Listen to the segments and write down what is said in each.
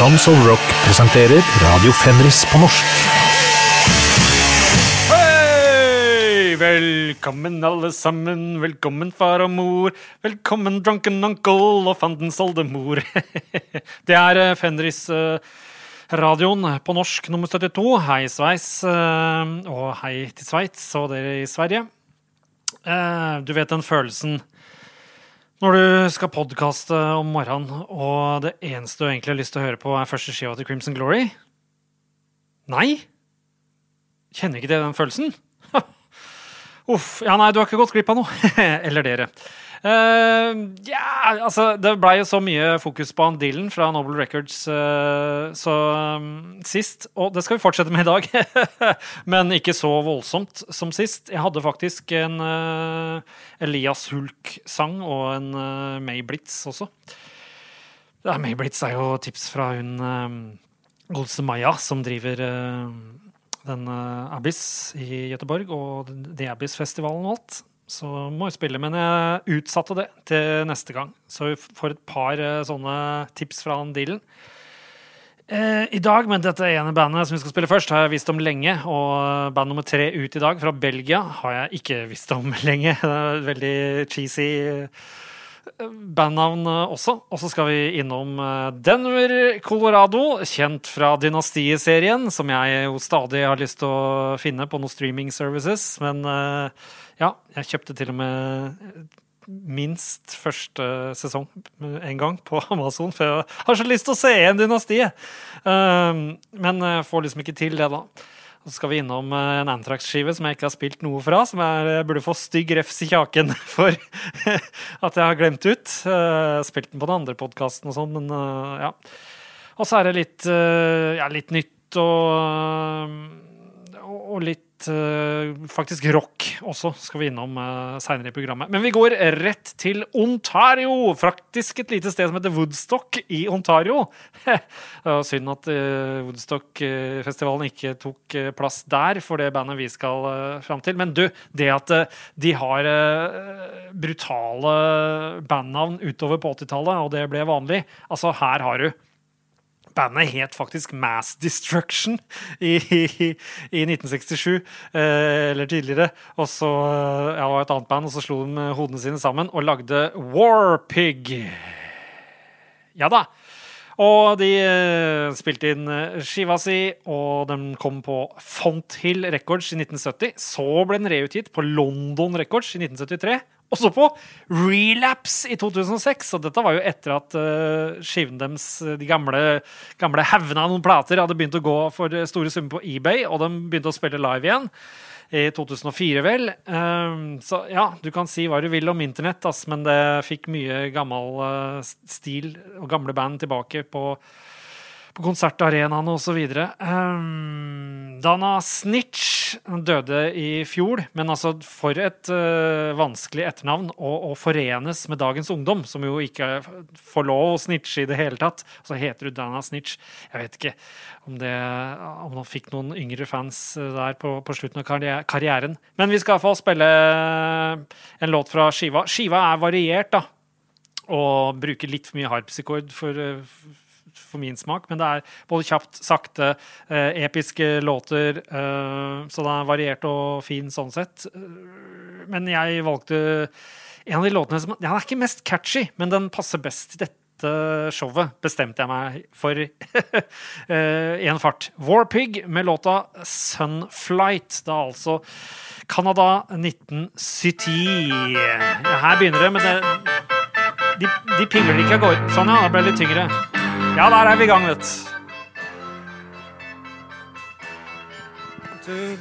Tons of Rock presenterer Radio Fenris på norsk. Velkommen alle sammen, velkommen far og mor. Velkommen drunken uncle og fandens oldemor. Det er eh, Fenris-radioen på norsk nummer 72. Hei, Sveis. eh, Og hei til Sveits og dere i Sverige. Eh, Du vet den følelsen når du skal podkaste om morgenen, og det eneste du egentlig har lyst til å høre på, er første skiva til Crimson Glory? Nei? Kjenner ikke det, den følelsen? Uff. Ja, nei, du har ikke gått glipp av noe. Eller dere. Eh, ja, altså, det blei jo så mye fokus på han Dylan fra Noble Records uh, så um, sist, og det skal vi fortsette med i dag. Men ikke så voldsomt som sist. Jeg hadde faktisk en uh, Elias Hulk-sang og en uh, May Blitz også. Ja, May Blitz er jo tips fra hun uh, godeste Maya, som driver den uh, Abyss i Gøteborg, og The Abyss-festivalen og alt. Så må jeg spille, men jeg utsatte det til neste gang. Så vi får et par eh, sånne tips fra han Dylan. Eh, I dag, men dette ene bandet som vi skal spille først, har jeg visst om lenge. Og band nummer tre ut i dag, fra Belgia, har jeg ikke visst om lenge. Det er et veldig cheesy eh, bandnavn eh, også. Og så skal vi innom eh, Denver, Colorado, kjent fra Dynastiet-serien, som jeg jo stadig har lyst til å finne på noen streaming services. Men eh, ja, jeg kjøpte til og med minst første sesong en gang på Amazon, for jeg har så lyst til å se en Dynastiet! Um, men jeg får liksom ikke til det, da. Så skal vi innom eh, en Antrax-skive som jeg ikke har spilt noe fra. Som jeg jeg burde få stygg refs i kjaken for at jeg har glemt ut. Spilt den på den andre podkasten og sånn, men ja. Og så er det litt, ja, litt nytt og, og, og uh, faktisk rock også skal vi innom uh, seinere i programmet. Men vi går rett til Ontario! Faktisk et lite sted som heter Woodstock i Ontario. synd at uh, Woodstock-festivalen ikke tok plass der for det bandet vi skal fram til. Men du, det at de har brutale bandnavn utover på 80-tallet, og det ble vanlig Altså, her har du Bandet het faktisk Mass Destruction i, i, i 1967, eh, eller tidligere. Og så eh, ja, var et annet band, og så slo de hodene sine sammen og lagde Warpig. Ja da. Og de eh, spilte inn eh, skiva si, og den kom på Fonthill Records i 1970. Så ble den reutgitt på London Records i 1973. Også på Relapse i 2006. Og dette var jo etter at uh, skiven deres, de gamle, gamle haugene av noen plater, hadde begynt å gå for store summer på eBay, og de begynte å spille live igjen. I 2004, vel. Um, så ja, du kan si hva du vil om internett, ass, men det fikk mye gammel uh, stil og gamle band tilbake på på konsertarenaene osv. Um, Dana Snitch døde i fjor, men altså for et uh, vanskelig etternavn å, å, forenes med dagens ungdom, som jo ikke får lov å snitche i det hele tatt. Så heter du Dana Snitch. Jeg vet ikke om, det, om han fikk noen yngre fans der på, på slutten av karrieren. Men vi skal få spille en låt fra skiva. Skiva er variert, da. Og bruker litt for mye harpsikord for for min smak, men det er både kjapt, sakte, eh, episke låter. Eh, så det er variert og fin sånn sett. Men jeg valgte en av de låtene som Den er ikke mest catchy, men den passer best til dette showet, bestemte jeg meg for i en fart. Warpig med låta Sunflight. Da altså Canada 1970. Ja, her begynner det, men det, de, de pingler ikke av gårde. Sånn, ja. Det ble litt tyngre. Ja, der er vi i gang, vet du. die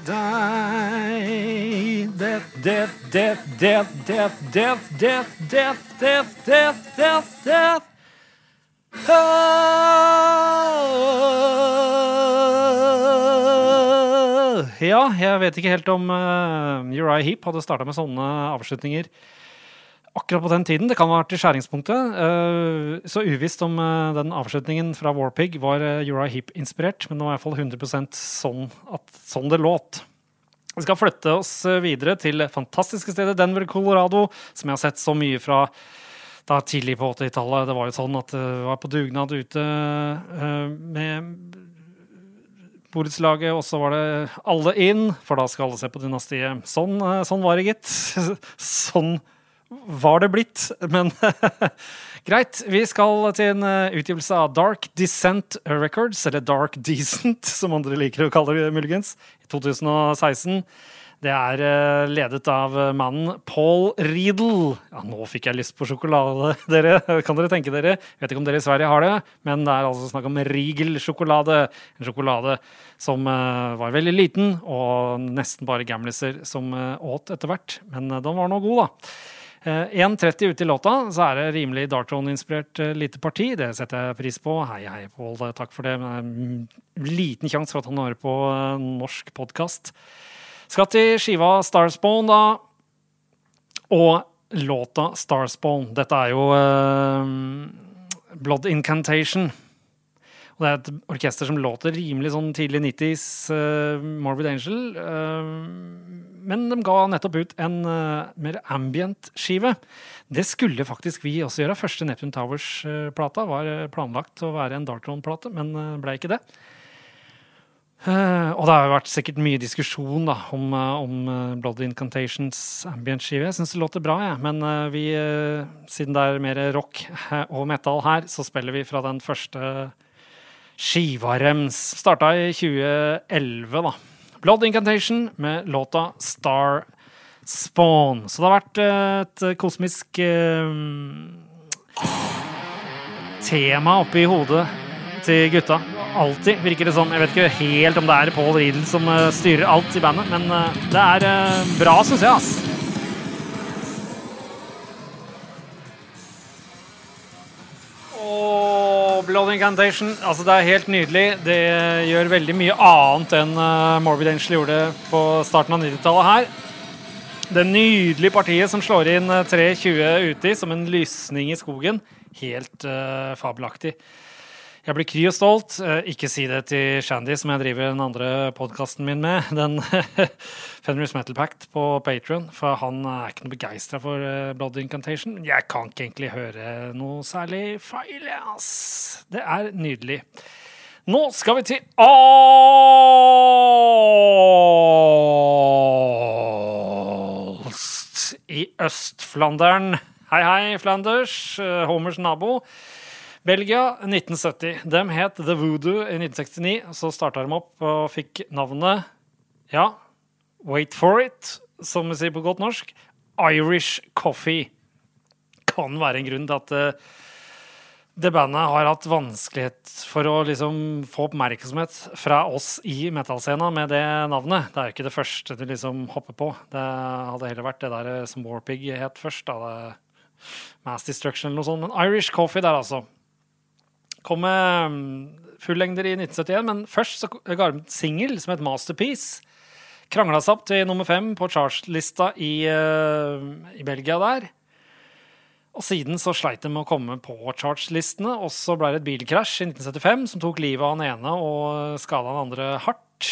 Death, death, death, death, death, death, death, death, death, death, death, death. Ja, jeg vet ikke helt om uh, Uriah Heap hadde starta med sånne avslutninger akkurat på den tiden. Det kan ha vært i skjæringspunktet. Uh, så uvisst om uh, den avslutningen fra Warpig var Uri Heap-inspirert, men det var i hvert fall 100% sånn, at, sånn det låt. Vi skal flytte oss videre til det fantastiske stedet Denver, Colorado, som jeg har sett så mye fra da tidlig på 80-tallet. Det var jo sånn at det var på dugnad ute eh, med borettslaget, og så var det alle inn, for da skal alle se på Dynastiet. Sånn, eh, sånn var det, gitt. Sånn var det blitt. Men greit. Vi skal til en eh, utgivelse av Dark Descent Records, eller Dark Decent, som andre liker å kalle det, muligens, i 2016. Det er eh, ledet av eh, mannen Paul Riedel. Ja, nå fikk jeg lyst på sjokolade, dere. Kan dere tenke dere? Jeg vet ikke om dere i Sverige har det, men det er altså snakk om Riegel-sjokolade. En sjokolade som var veldig liten, og nesten bare gamliser som åt etter hvert. Men den var nå god, da. 1.30 ute i låta, så er det rimelig Dartron-inspirert lite parti. Det setter jeg pris på. Hei, hei, Pål. Takk for det. Men liten sjanse for at han hører på norsk podkast. Skal til skiva Starspawn, da. Og låta Starspawn. Dette er jo uh, Blood Incantation. Og det er et orkester som låter rimelig sånn tidlig 90s uh, eh, Morbid Angel. Uh, men de ga nettopp ut en mer ambient skive. Det skulle faktisk vi også gjøre. Første Neptune Towers-plata var planlagt å være en Dartron-plate, men ble ikke det. Uh, og det har jo vært sikkert mye diskusjon da, om, uh, om uh, Blood Incantations ambient-skive. Jeg syns det låter bra, jeg. Ja. Men vi, siden det er mer rock og metal her, så spiller vi fra den første skiva rems. Starta i 2011, da. Blood Incantation med låta Star Spawn. Så det har vært et kosmisk tema oppi hodet til gutta alltid, virker det som. Jeg vet ikke helt om det er Paul Riedel som styrer alt i bandet, men det er bra, syns jeg, ass. Og Blood Incantation, altså det er helt nydelig. Det gjør veldig mye annet enn Morbid Angel gjorde på starten av 90-tallet her. Det nydelige partiet som slår inn 3.20 uti som en lysning i skogen. Helt fabelaktig. Jeg blir kry og stolt. Eh, ikke si det til Shandy, som jeg driver den andre podkasten min med. Den Fenris Metal Pact på Patrion. For han er ikke noe begeistra for eh, Blood Incantation. Jeg kan ikke egentlig høre noe særlig feil, ass. Det er nydelig. Nå skal vi til Alst i Øst-Flandern. Hei, hei, Flanders, eh, Homers nabo. Belgia 1970. De het The Voodoo i 1969. Så starta de opp og fikk navnet Ja, wait for it, som vi sier på godt norsk. Irish Coffee. Kan være en grunn til at uh, det bandet har hatt vanskelighet for å liksom få oppmerksomhet fra oss i metallscena med det navnet. Det er jo ikke det første du liksom hopper på. Det hadde heller vært det der eh, som Warpig het først. da det Mass Destruction eller noe sånt. Men Irish Coffee der, altså. Kom med mm, fullengder i 1971, men først så ga de ut singel som het Masterpiece. Krangla seg opp til nummer fem på charts-lista i, uh, i, Belgia der. Og siden så sleit de med å komme på charts-listene, og så ble det et bilkrasj i 1975 som tok livet av den ene og skada den andre hardt.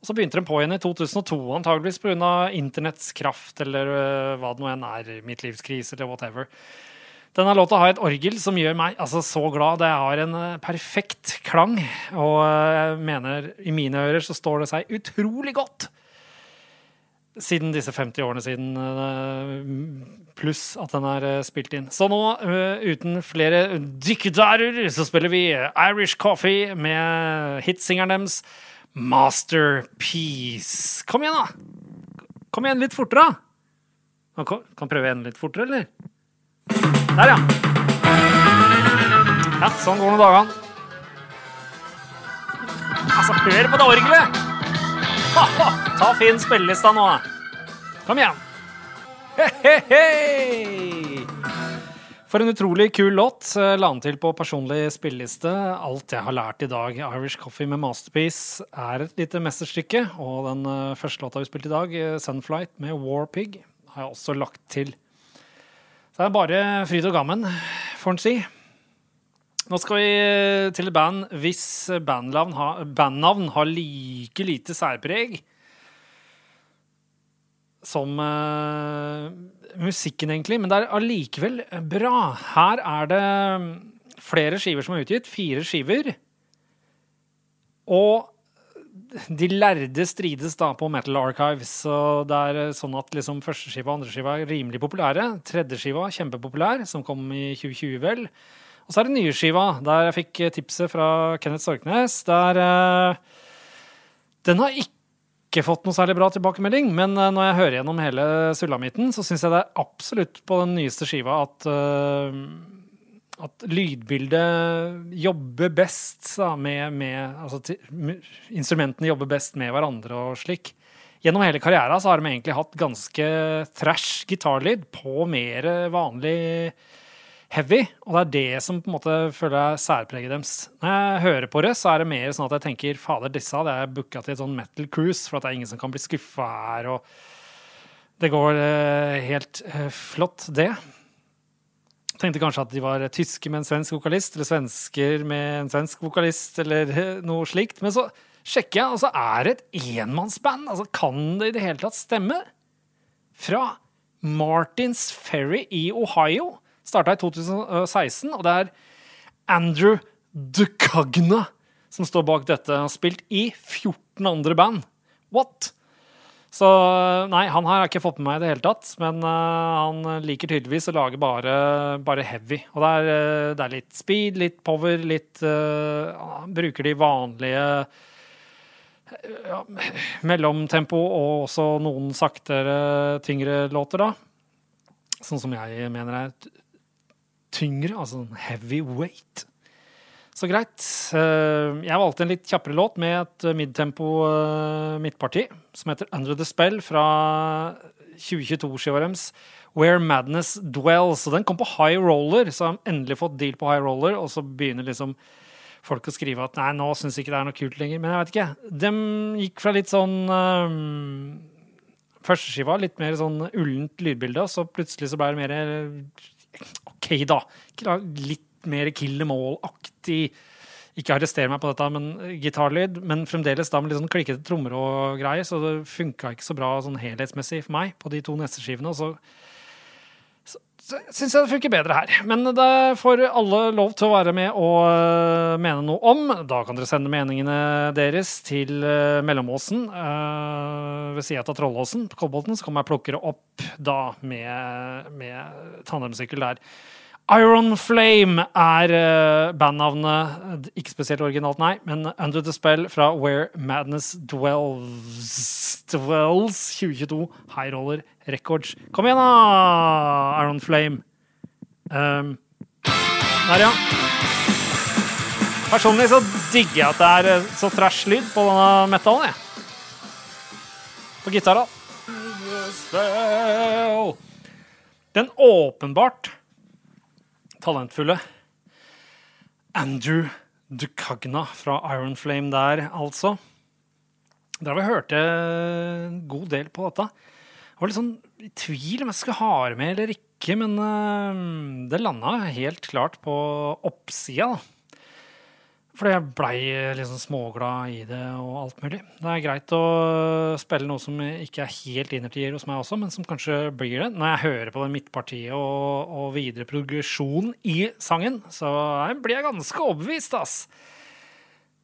Og så begynte de på igjen i 2002, antageligvis pga. internetts kraft eller uh, hva det nå enn er, midtlivskrise eller whatever. Denne låta har et orgel som gjør meg altså, så glad. Det har en uh, perfekt klang. Og uh, jeg mener, i mine ører så står det seg utrolig godt. Siden disse 50 årene siden, uh, pluss at den er spilt inn. Så nå, uten flere dykkedarer, så spiller vi Irish Coffee med hitsingeren deres Masterpiece. Kom igjen, da! Kom igjen litt fortere, da! Kan prøve igjen litt fortere, eller? Der, ja. Ja, sånn går nå dagene. Altså, hør på det orgelet! Ta fin spillelista nå. Kom igjen. For en utrolig kul låt. La den til på personlig spilleliste. Alt jeg har lært i dag. Irish Coffee med Masterpiece er et lite mesterstykke. Og den eh, første låta vi spilte i dag, eh, Sunflight med Warpig, har jeg også lagt til det er bare fryd og gammen, får en si. Nå skal vi til et band hvis bandnavn har, bandnavn har like lite særpreg som uh, musikken, egentlig. Men det er allikevel bra. Her er det flere skiver som er utgitt. Fire skiver. Og de lærde strides da på Metal Archives. Så det er sånn at liksom førsteskiva og andreskiva er rimelig populære. Tredjeskiva kjempepopulær, som kom i 2020, vel. Og så er det nye skiva, der jeg fikk tipset fra Kenneth Sorknes. Der uh, Den har ikke fått noe særlig bra tilbakemelding, men når jeg hører gjennom hele sulamitten, så syns jeg det er absolutt på den nyeste skiva at uh, at lydbildet jobber best da, med, med altså, Instrumentene jobber best med hverandre og slik. Gjennom hele karrieren så har de egentlig hatt ganske trash gitarlyd på mer vanlig heavy. Og det er det som på en måte føler jeg særpreget deres. Når jeg hører på det, så er det mer sånn at jeg tenker fader, disse hadde jeg booka til et sånn metal cruise, for at det er ingen som kan bli skuffa her. og det går eh, helt eh, flott, det. Tenkte kanskje at de var tyske med en svensk vokalist, eller svensker med en svensk vokalist, eller noe slikt. Men så sjekker jeg, og så er det et enmannsband. Altså, kan det i det hele tatt stemme? Fra Martins Ferry i Ohio. Starta i 2016, og det er Andrew Dukagna som står bak dette. Han har spilt i 14 andre band. What? Så nei, han har jeg ikke fått med meg i det hele tatt. Men uh, han liker tydeligvis å lage bare, bare heavy. Og det er, uh, det er, litt speed, litt power, litt uh, bruker de vanlige ja, mellomtempo og også noen saktere, tyngre låter, da. Sånn som jeg mener er tyngre, altså heavyweight. Så greit. Eh, jeg valgte en litt kjappere låt med et midtempo eh, midtparti som heter Under the Spell fra 2022-skiva deres. Where Madness Dwells. Og den kom på high roller, så har de endelig fått deal på high roller, og så begynner liksom folk å skrive at nei, nå syns ikke det er noe kult lenger. Men jeg vet ikke. De gikk fra litt sånn um, Førsteskiva, litt mer sånn ullent lydbilde, og så plutselig så ble det mer OK, da. Litt mer kill em all-aktig Ikke arrester meg på dette, men gitarlyd. Men fremdeles da med litt sånn klikkete trommer og greier, så det funka ikke så bra sånn helhetsmessig for meg på de to neste skivene. Og så, syns jeg det funker bedre her. Men det får alle lov til å være med og uh, mene noe om. Da kan dere sende meningene deres til uh, Mellomåsen ved sida av Trollåsen på Kobolten. Så kommer jeg plukke det opp da med, med tandemsykkel der. Iron Flame er uh, bandnavnet. Ikke spesielt originalt, nei, men Under the Spell fra Where Madness Dwells, Dwells 2022 High Roller Records. Kom igjen, da, Iron Flame. Um, der, ja. Personlig så digger jeg at det er eh, så trash lyd på denne metallen, jeg. På gitara. Den åpenbart talentfulle Andrew Ducagna fra Iron Flame der, altså. Der har vi hørt en god del på dette. Jeg var litt sånn i tvil om jeg skulle ha det med eller ikke, men uh, det landa helt klart på oppsida, da. Fordi jeg blei liksom småglad i det og alt mulig. Det er greit å spille noe som ikke er helt innertier hos meg også, men som kanskje blir det. Når jeg hører på det midtpartiet og, og videre progresjon i sangen, så blir jeg ganske overbevist, ass.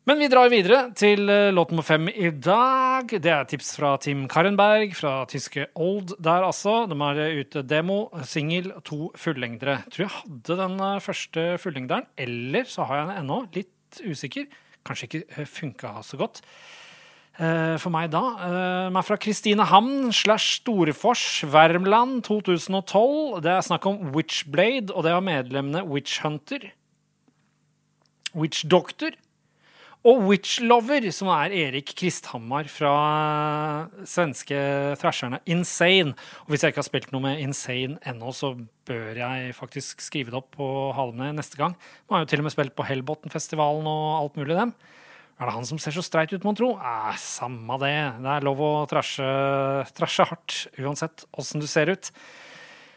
Men vi drar videre til eh, låt nummer fem i dag. Det er tips fra Tim Karenberg fra tyske Old der, altså. De har ute demo, singel, to fullengdere. Tror jeg hadde den eh, første fullengderen, eller så har jeg den ennå. Litt usikker. Kanskje ikke eh, funka så godt. Uh, for meg da. meg er fra Kristinehamn slash Storefors, Värmland 2012. Det er snakk om Witchblade, og det har medlemmene Witchhunter, Witchdoctor og Witchlover, som er Erik Kristhammar fra svenske thrasherne Insane. Og hvis jeg ikke har spilt noe med Insane ennå, så bør jeg faktisk skrive det opp på halene neste gang. Man har jo til og med spilt på Hellbottenfestivalen og alt mulig dem. Er det han som ser så streit ut, mon tro? Eh, samme det. Det er lov å trashe hardt uansett åssen du ser ut.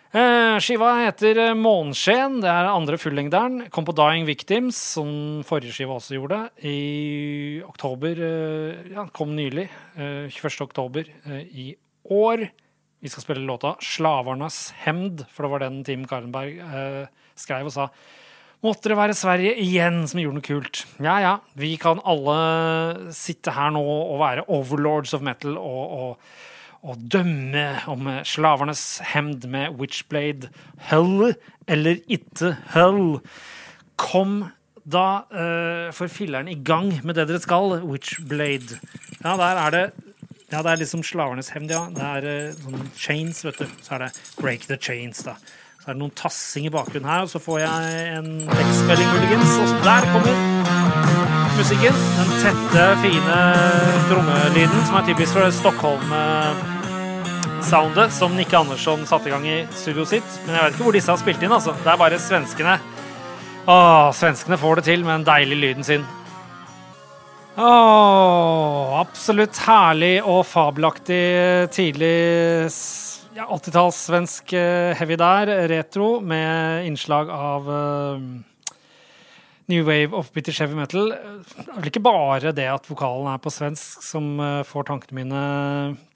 Eh, skiva heter eh, Måneskjen. Det er andre fullengderen. Kom på Dying Victims, som forrige skiva også gjorde. I oktober eh, Ja, kom nylig. 21. oktober i år. Vi skal spille låta 'Slavernes hemd', for det var den Tim Karlenberg skrev og sa. Måtte det være Sverige igjen som gjorde noe kult? Ja ja, vi kan alle sitte her nå og være overlords of metal og, og, og dømme om slavernes hemd med Witchblade. Hull eller ikke hull? Kom da uh, for filleren i gang med det dere skal, Witchblade. Ja, der er det ja, det er liksom slavernes hevn, ja. Det er uh, sånn chains, vet du. Så er det break the chains, da. Så er det noen tassing i bakgrunnen her, og så får jeg en tekstmelding, muligens. Og der kommer musikken. Den tette, fine trommelyden som er typisk for Stockholm. Soundet som Nikke Andersson satte i gang i studioet sitt. Men jeg vet ikke hvor disse har spilt inn. altså. Det er bare svenskene. Åh, Svenskene får det til med den deilige lyden sin. Åh, absolutt herlig og fabelaktig tidlig ja, 80-talls svensk heavy der. Retro med innslag av uh, new wave of British heavy metal. Det er vel ikke bare det at vokalen er på svensk som uh, får tankene mine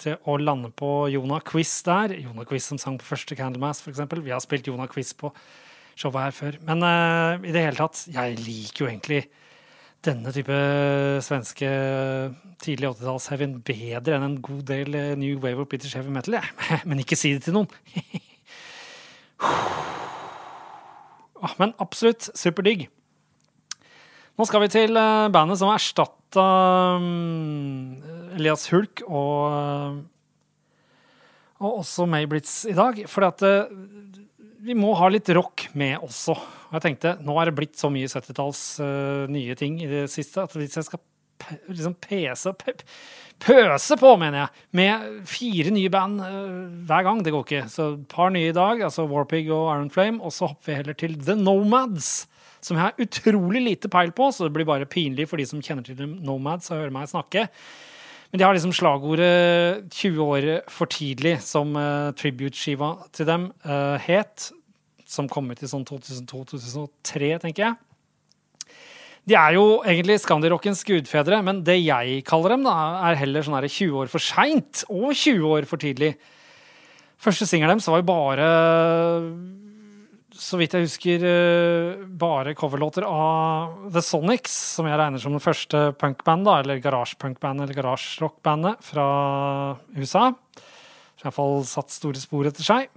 til å lande på Jonah Quiz der. Jonah Quiz som sang på første Candlemass, f.eks. Vi har spilt Jonah Quiz på showet her før. Men uh, i det hele tatt, jeg liker jo egentlig denne type svenske tidlig 80-talls-heavyen bedre enn en god del eh, New Wave of British Heavy Metal. Ja. Men ikke si det til noen. Ah, men absolutt superdigg. Nå skal vi til eh, bandet som erstatta mm, Elias Hulk og, eh, og også Mayblitz i dag. For vi må ha litt rock med også. Og jeg tenkte, Nå er det blitt så mye 70-talls uh, nye ting i det siste at hvis jeg skal liksom pese Pøse på, mener jeg, med fire nye band uh, hver gang. Det går ikke. Så et par nye i dag, altså Warpig og Iron Flame. Og så hopper vi heller til The Nomads, som jeg har utrolig lite peil på. Så det blir bare pinlig for de som kjenner til Nomads og hører meg snakke. Men de har liksom slagordet 20 år for tidlig, som uh, tribute-skiva til dem uh, het. Som kom ut i sånn 2002-2003, tenker jeg. De er jo egentlig skandirockens gudfedre, men det jeg kaller dem, da, er heller sånn 20 år for seint og 20 år for tidlig. Første singelen deres var jo bare så vidt jeg husker, eh, bare coverlåter av The Sonics, som jeg regner som det første punkbandet, eller garasjepunkbandet eller garasjerockbandet fra USA. Som iallfall satt store spor etter seg.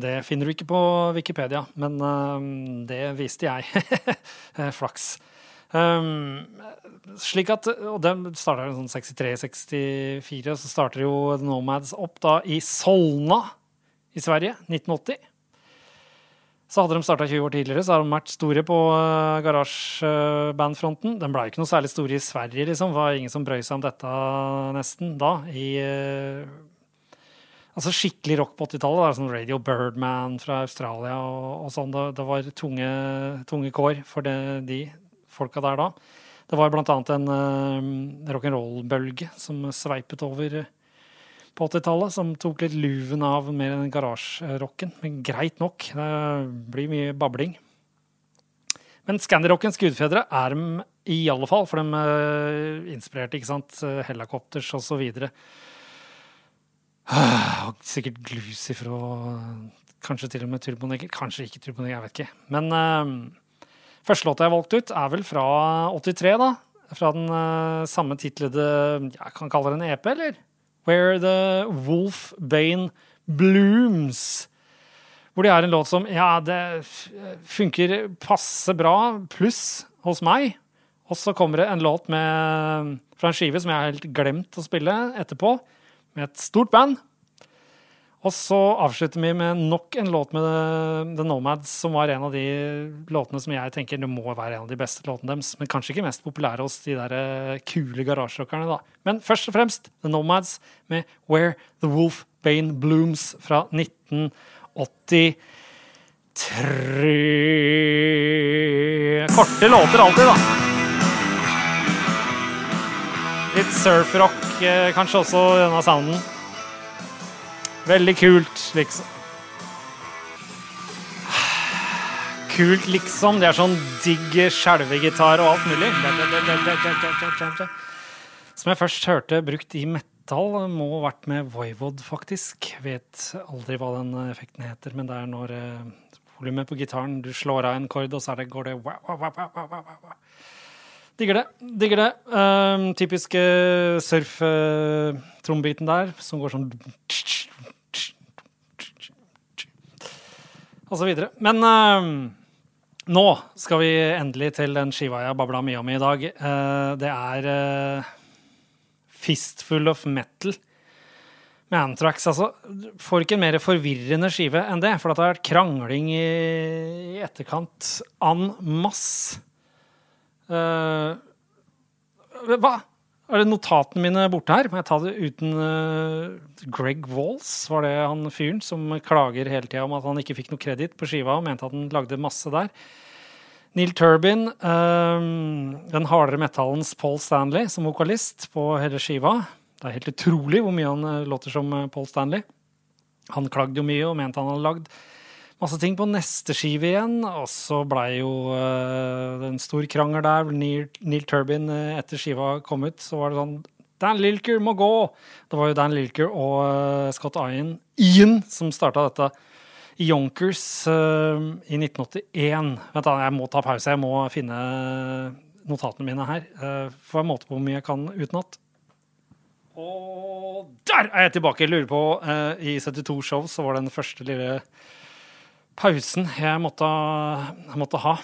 Det finner du ikke på Wikipedia, men uh, det viste jeg. Flaks. Um, slik at, og det starta sånn 63-64, så starter jo Nomads opp da i Solna i Sverige, 1980. Så hadde de starta 20 år tidligere, så har de vært store på uh, garasjebandfronten. Den ble ikke noe særlig store i Sverige, liksom. Det var ingen som brøy seg om dette nesten da. I, uh, altså skikkelig rock på 80-tallet. Sånn Radio Birdman fra Australia og, og sånn. Det, det, var tunge, tunge kår for det, de folka der da. Det var blant annet en uh, rock'n'roll-bølge som sveipet over på 80-tallet, som tok litt luven av mer enn garasjerocken. Men greit nok. Det blir mye babling. Men Scandirockens gudfedre er de i alle fall, for de uh, inspirerte ikke sant, helikopters osv. Uh, sikkert Glucifer og kanskje til og med Turboneger. Kanskje ikke Turboneger, jeg vet ikke. Men uh, første låta jeg valgte ut, er vel fra 83, da. Fra den uh, samme titlede Jeg kan kalle det en EP, eller? Where the Wolf Bane Blooms. Hvor det er en låt som Ja, det funker passe bra, pluss hos meg. Og så kommer det en låt med, fra en skive som jeg har helt glemt å spille etterpå, med et stort band. Og så avslutter vi med nok en låt med The Nomads, som var en av de låtene som jeg tenker det må være en av de beste låtene deres. Men kanskje ikke mest populære hos de der eh, kule garasjerockerne, da. Men først og fremst The Nomads med Where The Wolf Bane Blooms fra 1983. Korte låter alltid, da. Litt surfrock, eh, kanskje også denne sounden. Veldig kult, liksom. Kult, liksom. Det er sånn digg skjelvegitar og alt mulig. Som jeg først hørte brukt i metal må ha vært med Voivod, faktisk. Vet aldri hva den effekten heter, men det er når uh, volumet på gitaren Du slår av en kord, og så det, går det wow, wow, wow, wow, wow. Digger det. Digger det. Um, typiske surf-trombiten der, som går sånn Videre. Men uh, nå skal vi endelig til den skiva jeg babla mye om i dag. Uh, det er uh, Fistful of Metal med Antrax. Altså, får ikke en mer forvirrende skive enn det. For det har vært krangling i, i etterkant en masse. Uh, hva? Er det notatene mine borte her? Må jeg ta det uten uh, Greg Walls? Var det han fyren som klager hele tida om at han ikke fikk noe kreditt på skiva og mente at han lagde masse der? Neil Turbin, um, den hardere metallens Paul Stanley, som vokalist på hele skiva. Det er helt utrolig hvor mye han låter som Paul Stanley. Han klagde jo mye og mente han hadde lagd masse ting på neste skive igjen. Og så blei jo uh, en stor krangel der. Neil, Neil Turbin, uh, etter skiva kom ut, så var det sånn Dan Lilker må gå! Det var jo Dan Lilker og uh, Scott Ian, Ian som starta dette i Yonkers i 1981. Vent, da, jeg må ta pause. Jeg må finne notatene mine her. Får jeg måte på hvor mye jeg kan utenat. Og der er jeg tilbake! Jeg lurer på, I 72 show så var det den første lille pausen jeg måtte, jeg måtte ha.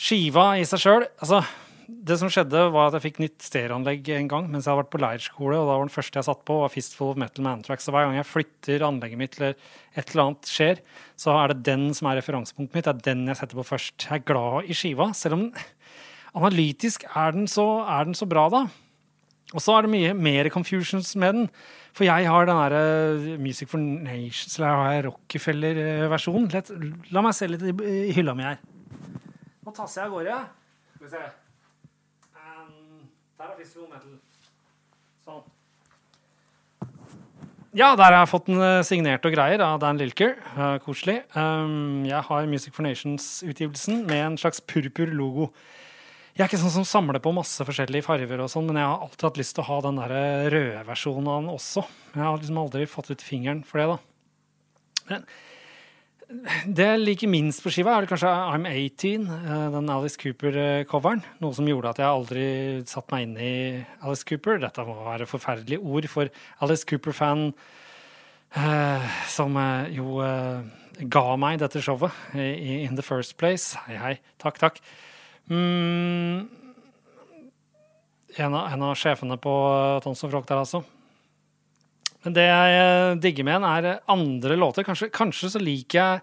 Skiva i seg sjøl altså, Det som skjedde, var at jeg fikk nytt stereoanlegg en gang mens jeg hadde vært på leirskole. og da var Den første jeg satt på, var Fistful of Metal Man Tracks. Så hver gang jeg flytter anlegget mitt eller et eller annet skjer, så er det den som er referansepunktet mitt. Det er den jeg setter på først. Jeg er glad i skiva, selv om analytisk er den så, er den så bra, da. Og så er det mye mer confusions med den. For jeg har den derre uh, Music for Nations, eller jeg har Rockefeller-versjonen. La meg se litt i hylla mi her. Nå tasser jeg av gårde. Skal vi se. Um, der er Fistful Metal. Sånn. Ja, der har jeg fått den uh, signert og greier av Dan Lilker. Uh, koselig. Um, jeg har Music for Nations-utgivelsen med en slags purpur logo. Jeg er ikke sånn som samler på masse forskjellige farger, og sånn, men jeg har alltid hatt lyst til å ha den der røde versjonen av den også. Jeg har liksom aldri fått ut fingeren for det, da. Men det jeg liker minst på skiva, er kanskje I'm 18, eh, den Alice Cooper-coveren. Noe som gjorde at jeg aldri satte meg inn i Alice Cooper. Dette må være forferdelige ord for Alice Cooper-fan eh, som eh, jo ga meg dette showet in the first place. Hei, hei. Takk, takk. Mm, en, av, en, av, sjefene på Tons of der, altså. Men det jeg digger med den, er andre låter. Kanskje, kanskje, så liker jeg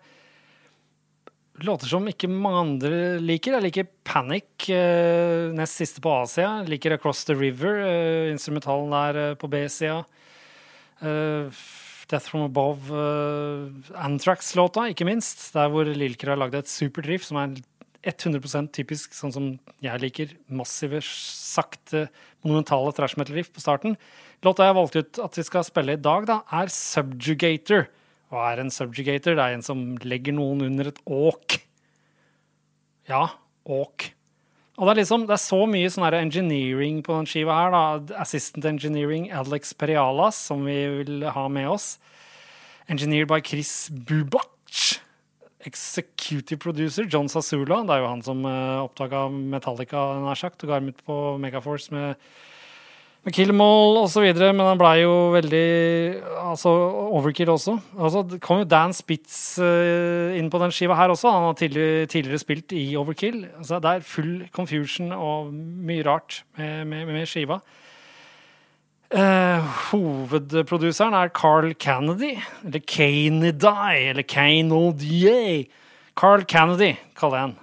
låter som ikke mange andre liker. Jeg liker Panic, eh, nest siste på A-sida. Liker Across the River, eh, instrumentalen der eh, på B-sida. Death From Above, Anthrax-låta, ikke minst. Der hvor Lilker har lagd et supert riff som er 100% typisk sånn som jeg liker. Massive, sakte, monumentale trash metal-riff på starten. Låta jeg valgte ut at vi skal spille i dag, da, er Subjugator. Hva er en subjugator? Det er en som legger noen under et åk. Ja, åk. Og det er liksom, det er så mye sånn engineering på den skiva her. da. Assistant engineering Alex Perialas, som vi vil ha med oss. Engineered by Chris Bubach executive producer, John Sasula. Det er jo han som uh, eh, oppdaga Metallica nær sagt, og ga dem ut på Megaforce med, med Killmall osv. Men han blei jo veldig altså overkill også. Altså, det kom jo Dan Spitz uh, inn på den skiva her også. Han har tidligere, tidligere spilt i Overkill. Altså, det er full confusion og mye rart med, med, med skiva. Uh, hovedproduseren er Carl Kennedy, eller Canedy, eller Canodier. Carl Kennedy, kaller jeg han.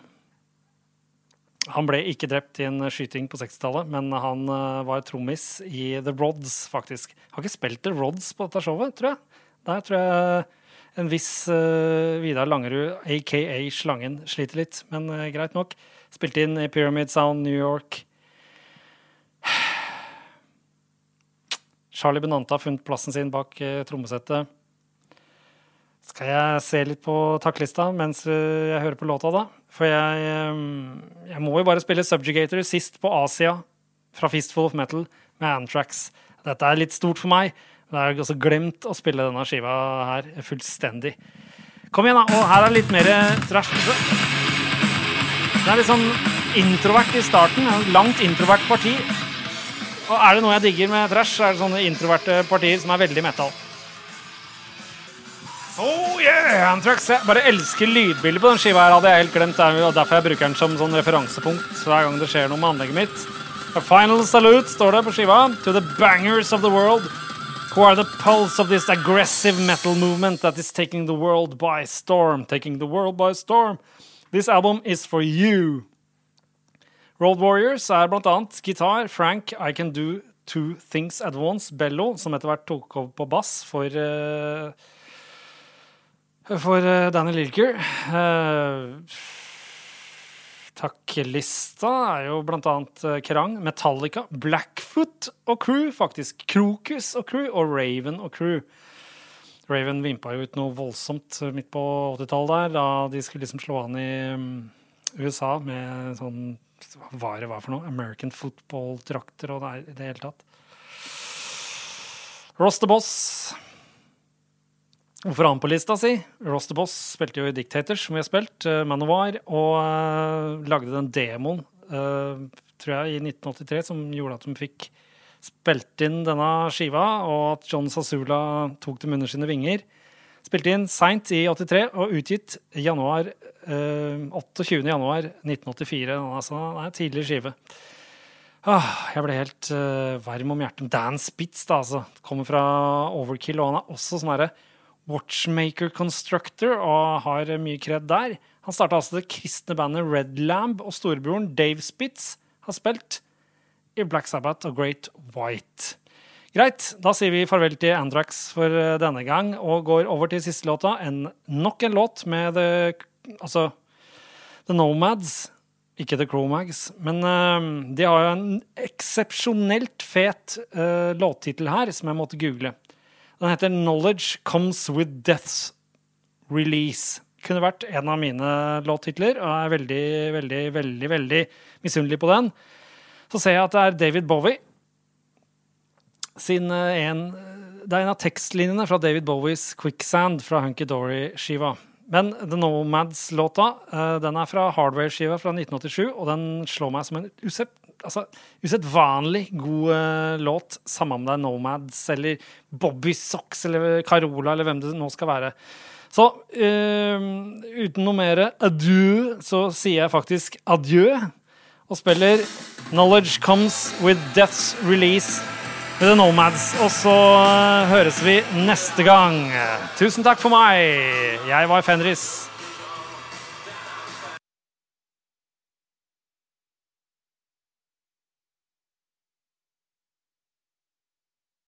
Han ble ikke drept i en skyting på 60-tallet, men han uh, var trommis i The Rods, faktisk. Har ikke spilt The Rods på dette showet, tror jeg. Der tror jeg en viss uh, Vidar Langerud, aka Slangen, sliter litt, men greit nok. Spilte inn i Pyramid Sound New York. Charlie Benanta har funnet plassen sin bak eh, trommesettet. Skal jeg se litt på takklista mens eh, jeg hører på låta, da? For jeg, eh, jeg må jo bare spille Subjugator sist på Asia fra Fistful of Metal. med Antrax. Dette er litt stort for meg. Det jeg også glemt å spille denne skiva her fullstendig. Kom igjen, da. Og her er litt mer trash. Det er litt sånn introvert i starten. Langt introvert parti. Og er det noe jeg digger med trash, er det sånne introverte partier som er veldig metal. Oh yeah! Anthrax. Jeg bare elsker lydbildet på den skiva. her hadde jeg helt glemt. Det er derfor jeg bruker den som sånn referansepunkt hver gang det skjer noe med anlegget mitt. A final salute står det på skiva. To the bangers of the world. Who are the pulse of this aggressive metal movement that is taking the world by storm? Taking the world by storm. This album is for you. Road Warriors er annet gitar, Frank, I Can Do Two Things At Once, Bello, som etter hvert tok over på bass for uh, for uh, Danny Lilker. Uh, Takkelista er jo blant annet uh, Kerrang, Metallica, Blackfoot og crew, faktisk. Krokus og crew, og Raven og crew. Raven vimpa jo ut noe voldsomt midt på 80-tallet der, da de skulle liksom slå an i um, USA med sånn Hva det var for noe? American football-drakter og det, det hele tatt. Ross the Boss Hvorfor han på lista si? Ross the Boss spilte jo i Dictators, som vi har spilt, uh, Manowar, og uh, lagde den demoen, uh, tror jeg, i 1983, som gjorde at de fikk spilt inn denne skiva, og at John Sasula tok dem under sine vinger. Spilte inn seint i 83 og utgitt januar, 28. januar 1984. Altså, det er en tidlig skive. Ah, jeg ble helt varm om hjertet. Dan Spitz, da, altså. Kommer fra Overkill, og han er også sånn herre Watchmaker Constructor og har mye kred der. Han starta altså det kristne bandet Red Lamb, og storebroren Dave Spitz har spilt i Black Sabbath og Great White. Greit, da sier vi farvel til Andrax for eh, denne gang og går over til siste låta. En, nok en låt med The, altså, The Nomads. Ikke The Cromags, men uh, de har jo en eksepsjonelt fet uh, låttittel her, som jeg måtte google. Den heter 'Knowledge Comes With Death's Release'. Kunne vært en av mine låttitler, og jeg er veldig, veldig, veldig veldig misunnelig på den. Så ser jeg at det er David Bowie sin eh, en Det er en av tekstlinjene fra David Bowies 'Quicksand' fra Hunky Dory-skiva. Men The Nomads-låta eh, den er fra Hardware-skiva fra 1987, og den slår meg som en altså, usedvanlig god uh, låt. Samme om det er Nomads eller Bobby Socks eller Carola eller hvem det nå skal være. Så uh, uten noe mer adjø, så sier jeg faktisk adjø. Og spiller Knowledge Comes With Death's Release The Nomads. Og så uh, høres vi neste gang. Tusen takk for meg. Jeg var Fenris.